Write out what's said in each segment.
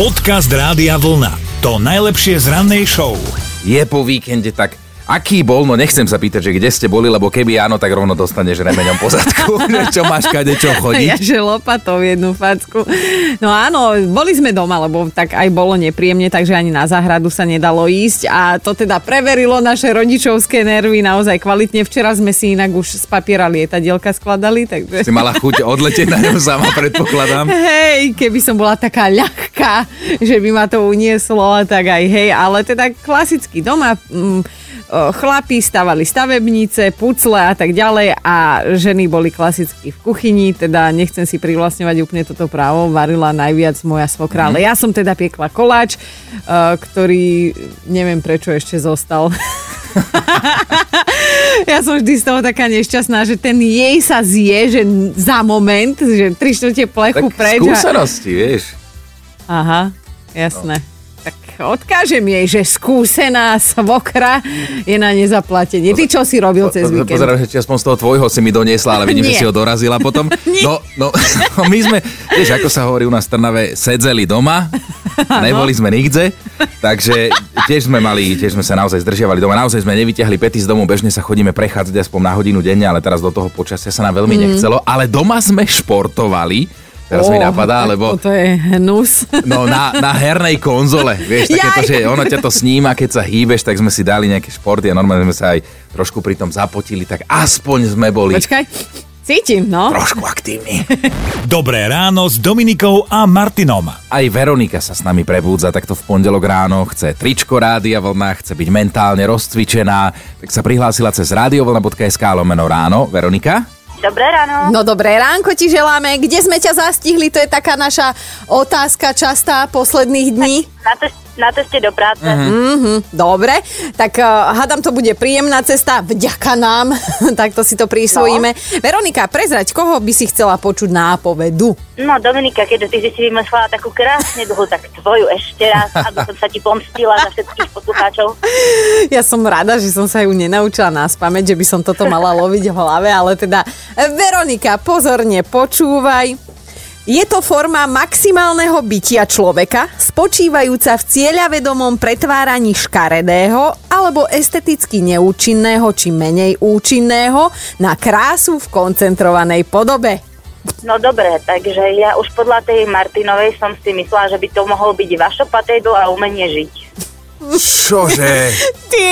Podcast Rádia Vlna. To najlepšie z rannej show. Je po víkende tak Aký bol? No nechcem sa pýtať, že kde ste boli, lebo keby áno, tak rovno dostaneš remeňom po zadku. čo máš kade čo chodiť? Ja, že lopatou jednu facku. No áno, boli sme doma, lebo tak aj bolo nepríjemne, takže ani na záhradu sa nedalo ísť a to teda preverilo naše rodičovské nervy naozaj kvalitne. Včera sme si inak už z papiera lietadielka skladali, takže... Si mala chuť odletieť na ňu sama, predpokladám. Hej, keby som bola taká ľahká, že by ma to unieslo, tak aj hej, ale teda klasicky doma... Mm, chlapi stavali stavebnice, pucle a tak ďalej a ženy boli klasicky v kuchyni, teda nechcem si privlastňovať úplne toto právo, varila najviac moja svokra, ale ja som teda piekla koláč, ktorý neviem prečo ešte zostal. ja som vždy z toho taká nešťastná, že ten jej sa zje, že za moment, že tri štvrte plechu tak preč. skúsenosti, vieš. Aha, jasné. No odkážem jej, že skúsená svokra je na nezaplatenie. Ty čo si robil cez víkend? Pozerám, že aspoň z toho tvojho si mi doniesla, ale vidím, že si ho dorazila potom. No, no, no, my sme, vieš, ako sa hovorí u nás v Trnave, sedzeli doma, neboli sme nikde, takže tiež sme mali, tiež sme sa naozaj zdržiavali doma, naozaj sme nevyťahli pety z domu, bežne sa chodíme prechádzať aspoň na hodinu denne, ale teraz do toho počasia sa nám veľmi mm. nechcelo, ale doma sme športovali, Teraz oh, mi napadá, lebo... To je hnus. No na, na hernej konzole, vieš, takéto, že ono ťa to sníma, keď sa hýbeš, tak sme si dali nejaké športy a normálne sme sa aj trošku pri tom zapotili, tak aspoň sme boli... Počkaj, cítim, no. Trošku aktívni. Dobré ráno s Dominikou a Martinom. Aj Veronika sa s nami prebúdza takto v pondelok ráno, chce tričko Rádia Vlna, chce byť mentálne rozcvičená, tak sa prihlásila cez radiovlna.sk lomeno ráno. Veronika? Dobré ráno. No dobré ránko ti želáme. Kde sme ťa zastihli? To je taká naša otázka častá posledných dní. Na to, na ceste do práce. Mm-hmm, dobre, tak uh, hádam to bude príjemná cesta, vďaka nám, tak to si to prisvojíme. No. Veronika, prezrať, koho by si chcela počuť nápovedu? No Dominika, keď ty si si vymyslela takú krásne dlhú, tak tvoju ešte raz, aby som sa ti pomstila za všetkých poslucháčov. Ja som rada, že som sa ju nenaučila na spameť, že by som toto mala loviť v hlave, ale teda Veronika, pozorne počúvaj. Je to forma maximálneho bytia človeka, spočívajúca v cieľavedomom pretváraní škaredého alebo esteticky neúčinného či menej účinného na krásu v koncentrovanej podobe. No dobre, takže ja už podľa tej Martinovej som si myslela, že by to mohol byť vašo patédo a umenie žiť. Čože? Ty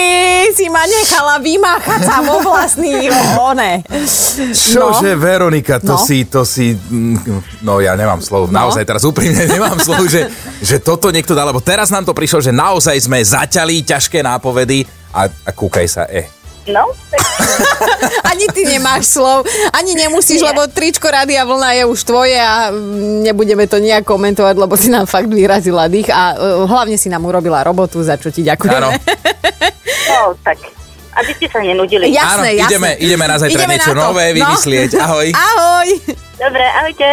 si ma nechala vymáchať sa vo vlastný one. Čože, no. Veronika, to no. si, to si, mm, no ja nemám slov, no. naozaj teraz úprimne nemám slov, že, že toto niekto dal, lebo teraz nám to prišlo, že naozaj sme zaťali ťažké nápovedy a, a kúkaj sa, eh, No. ani ty nemáš slov, ani nemusíš, Nie. lebo tričko Rádia Vlna je už tvoje a nebudeme to nejak komentovať, lebo si nám fakt vyrazila dých a uh, hlavne si nám urobila robotu, za čo ti ďakujeme. Áno. no, tak aby ste sa nenudili. Jasné, Áno, jasné. Ideme, ideme na zajtra ideme niečo na nové no. vymyslieť. Ahoj. Ahoj. Dobre, ahojte.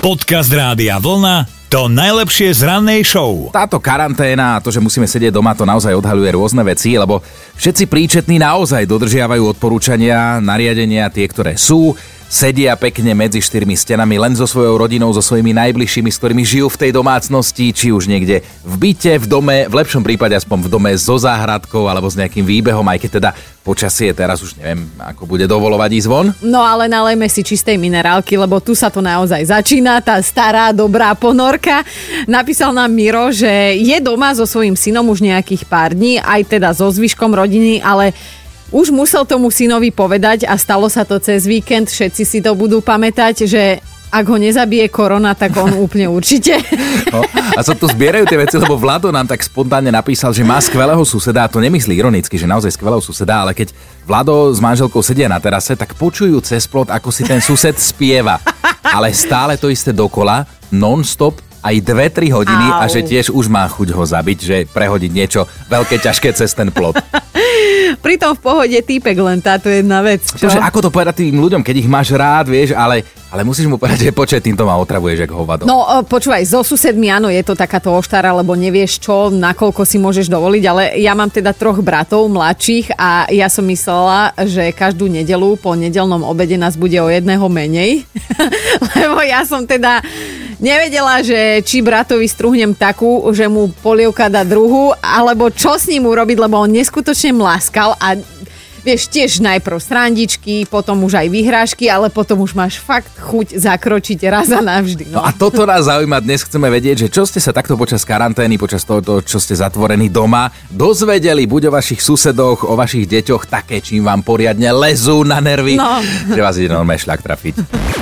Podcast Rádia Vlna to najlepšie z rannej show. Táto karanténa a to, že musíme sedieť doma, to naozaj odhaľuje rôzne veci, lebo všetci príčetní naozaj dodržiavajú odporúčania, nariadenia, tie, ktoré sú sedia pekne medzi štyrmi stenami len so svojou rodinou, so svojimi najbližšími, s ktorými žijú v tej domácnosti, či už niekde v byte, v dome, v lepšom prípade aspoň v dome so záhradkou alebo s nejakým výbehom, aj keď teda počasie teraz už neviem, ako bude dovolovať ísť von. No ale nalejme si čistej minerálky, lebo tu sa to naozaj začína, tá stará, dobrá ponorka. Napísal nám Miro, že je doma so svojím synom už nejakých pár dní, aj teda so zvyškom rodiny, ale už musel tomu synovi povedať a stalo sa to cez víkend, všetci si to budú pamätať, že ak ho nezabije korona, tak on úplne určite. No, a sa tu zbierajú tie veci, lebo Vlado nám tak spontánne napísal, že má skvelého suseda, a to nemyslí ironicky, že naozaj skvelého suseda, ale keď Vlado s manželkou sedia na terase, tak počujú cez plot, ako si ten sused spieva. Ale stále to isté dokola, non-stop aj 2-3 hodiny Au. a že tiež už má chuť ho zabiť, že prehodiť niečo veľké, ťažké cez ten plot. Pritom v pohode týpek len táto jedna vec. Čo? Že ako to povedať tým ľuďom, keď ich máš rád, vieš, ale, ale musíš mu povedať, že počet týmto ma otravuješ ako hovado. No počúvaj, so susedmi áno, je to takáto oštara, lebo nevieš čo, nakoľko si môžeš dovoliť, ale ja mám teda troch bratov mladších a ja som myslela, že každú nedelu po nedelnom obede nás bude o jedného menej, lebo ja som teda Nevedela, že či bratovi struhnem takú, že mu polievka dá druhu, alebo čo s ním urobiť, lebo on neskutočne mlaskal a vieš, tiež najprv srandičky, potom už aj vyhrážky, ale potom už máš fakt chuť zakročiť raz a navždy. No a toto nás zaujíma. Dnes chceme vedieť, že čo ste sa takto počas karantény, počas toho, čo ste zatvorení doma, dozvedeli buď o vašich susedoch, o vašich deťoch, také, čím vám poriadne lezú na nervy, No. že vás ide normálne šľak trafiť.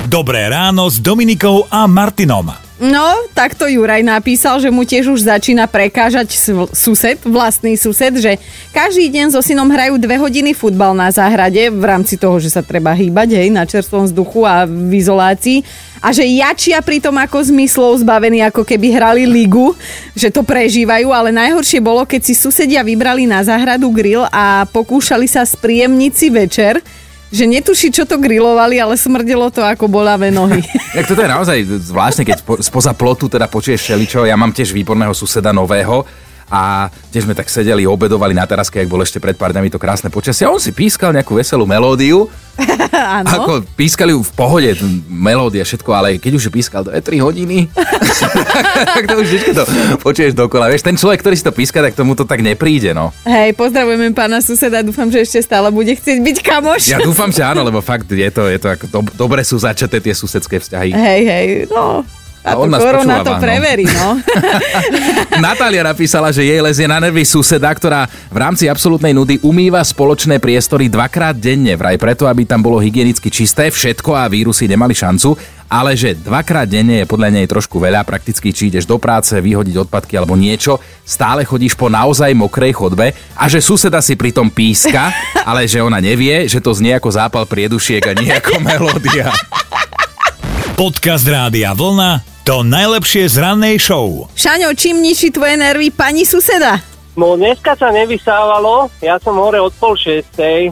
Dobré ráno s Dominikou a Martinom. No, takto Juraj napísal, že mu tiež už začína prekážať sused, vlastný sused, že každý deň so synom hrajú dve hodiny futbal na záhrade v rámci toho, že sa treba hýbať, hej, na čerstvom vzduchu a v izolácii. A že jačia pritom ako zmyslov zbavení, ako keby hrali ligu, že to prežívajú, ale najhoršie bolo, keď si susedia vybrali na záhradu grill a pokúšali sa spríjemniť si večer, že netuší, čo to grilovali, ale smrdelo to ako bolavé nohy. Tak toto je naozaj zvláštne, keď po, spoza plotu teda počuješ všeličo. Ja mám tiež výborného suseda nového a tiež sme tak sedeli, obedovali na teraske, ak bolo ešte pred pár dňami to krásne počasie. A on si pískal nejakú veselú melódiu. Áno. Ako pískali ju v pohode, melódia, všetko, ale keď už ju pískal 2-3 hodiny, tak to už vždy to počuješ dokola. Vieš, ten človek, ktorý si to píska, tak tomu to tak nepríde, no. Hej, pozdravujeme pána suseda, dúfam, že ešte stále bude chcieť byť kamoš. Ja dúfam, že áno, lebo fakt je to, je to ako do, dobre sú začaté tie susedské vzťahy. Hej, hej, no. A Táto on nás korona počúva, to preverí, no. Natália napísala, že jej lezie na nervy suseda, ktorá v rámci absolútnej nudy umýva spoločné priestory dvakrát denne, vraj preto, aby tam bolo hygienicky čisté, všetko a vírusy nemali šancu, ale že dvakrát denne je podľa nej trošku veľa, prakticky či ideš do práce, vyhodiť odpadky alebo niečo, stále chodíš po naozaj mokrej chodbe a že suseda si pritom píska, ale že ona nevie, že to znie ako zápal priedušiek a nie ako melódia. Podcast Rádia Vlna to najlepšie z rannej show. Šaňo, čím ničí tvoje nervy pani suseda? No dneska sa nevysávalo, ja som hore od pol šiestej,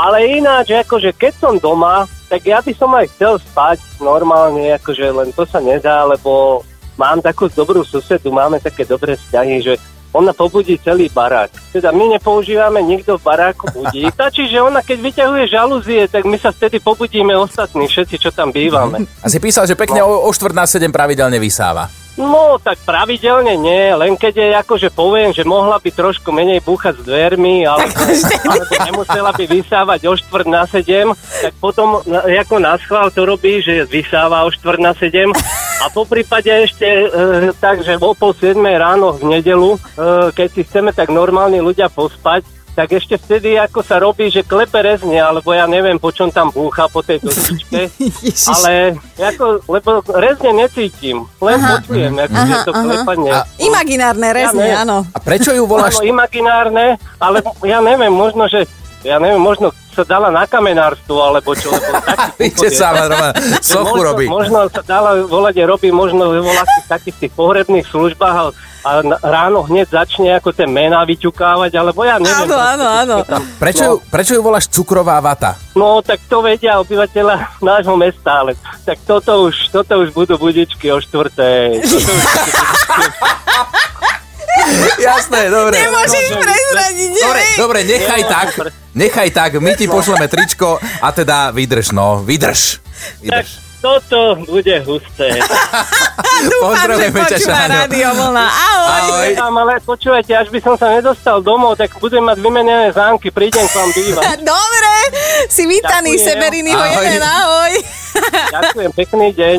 ale ináč, akože keď som doma, tak ja by som aj chcel spať normálne, akože len to sa nedá, lebo mám takú dobrú susedu, máme také dobré vzťahy, že ona pobudí celý barák. Teda my nepoužívame nikto v baráku budík. Stačí, že ona keď vyťahuje žalúzie, tak my sa vtedy pobudíme ostatní, všetci, čo tam bývame. A si písal, že pekne o, o štvrt na sedem pravidelne vysáva. No, tak pravidelne nie, len keď je akože poviem, že mohla by trošku menej búchať s dvermi, ale, alebo nemusela by vysávať o štvrt na sedem, tak potom ako na schvál to robí, že vysáva o štvrt na sedem a po prípade ešte e, tak, že o pol siedmej ráno v nedelu, e, keď si chceme tak normálni ľudia pospať, tak ešte vtedy ako sa robí, že klepe rezne, alebo ja neviem, po čom tam búcha po tej dosvičke. Ježiš. Ale ako, lebo rezne necítim, len počujem, ako je to klepanie. A- Imaginárne rezne, Ja áno. A prečo ju voláš? Áno, imaginárne, ale ja neviem, možno, že ja neviem, možno sa dala na kamenárstvo, alebo čo, lebo taký sa, Maroma, Že sochu možno, robí. Možno sa dala volať, robí možno vo vlastných takých tých pohrebných službách a, ráno hneď začne ako tie mená vyťukávať, alebo ja neviem. Áno, áno, áno. Prečo, ju, prečo ju voláš cukrová vata? No, tak to vedia obyvateľa nášho mesta, ale tak toto už, toto už budú budičky o štvrtej. Jasné, dobre. Nemôžeš No, prezradiť, Dobre, dobre, nechaj tak, nechaj tak, my ti pošleme tričko a teda vydrž, no, vydrž. Tak Vydrž. toto bude husté. Pozdravujeme ťa, Šáňo. rádio vlna. Ahoj. Ahoj. Tam, ale počúvajte, až by som sa nedostal domov, tak budem mať vymenené zámky, prídem k vám bývať. Dobre, si vítaný, Ďakujem. Jeden, ahoj. Ďakujem, pekný deň.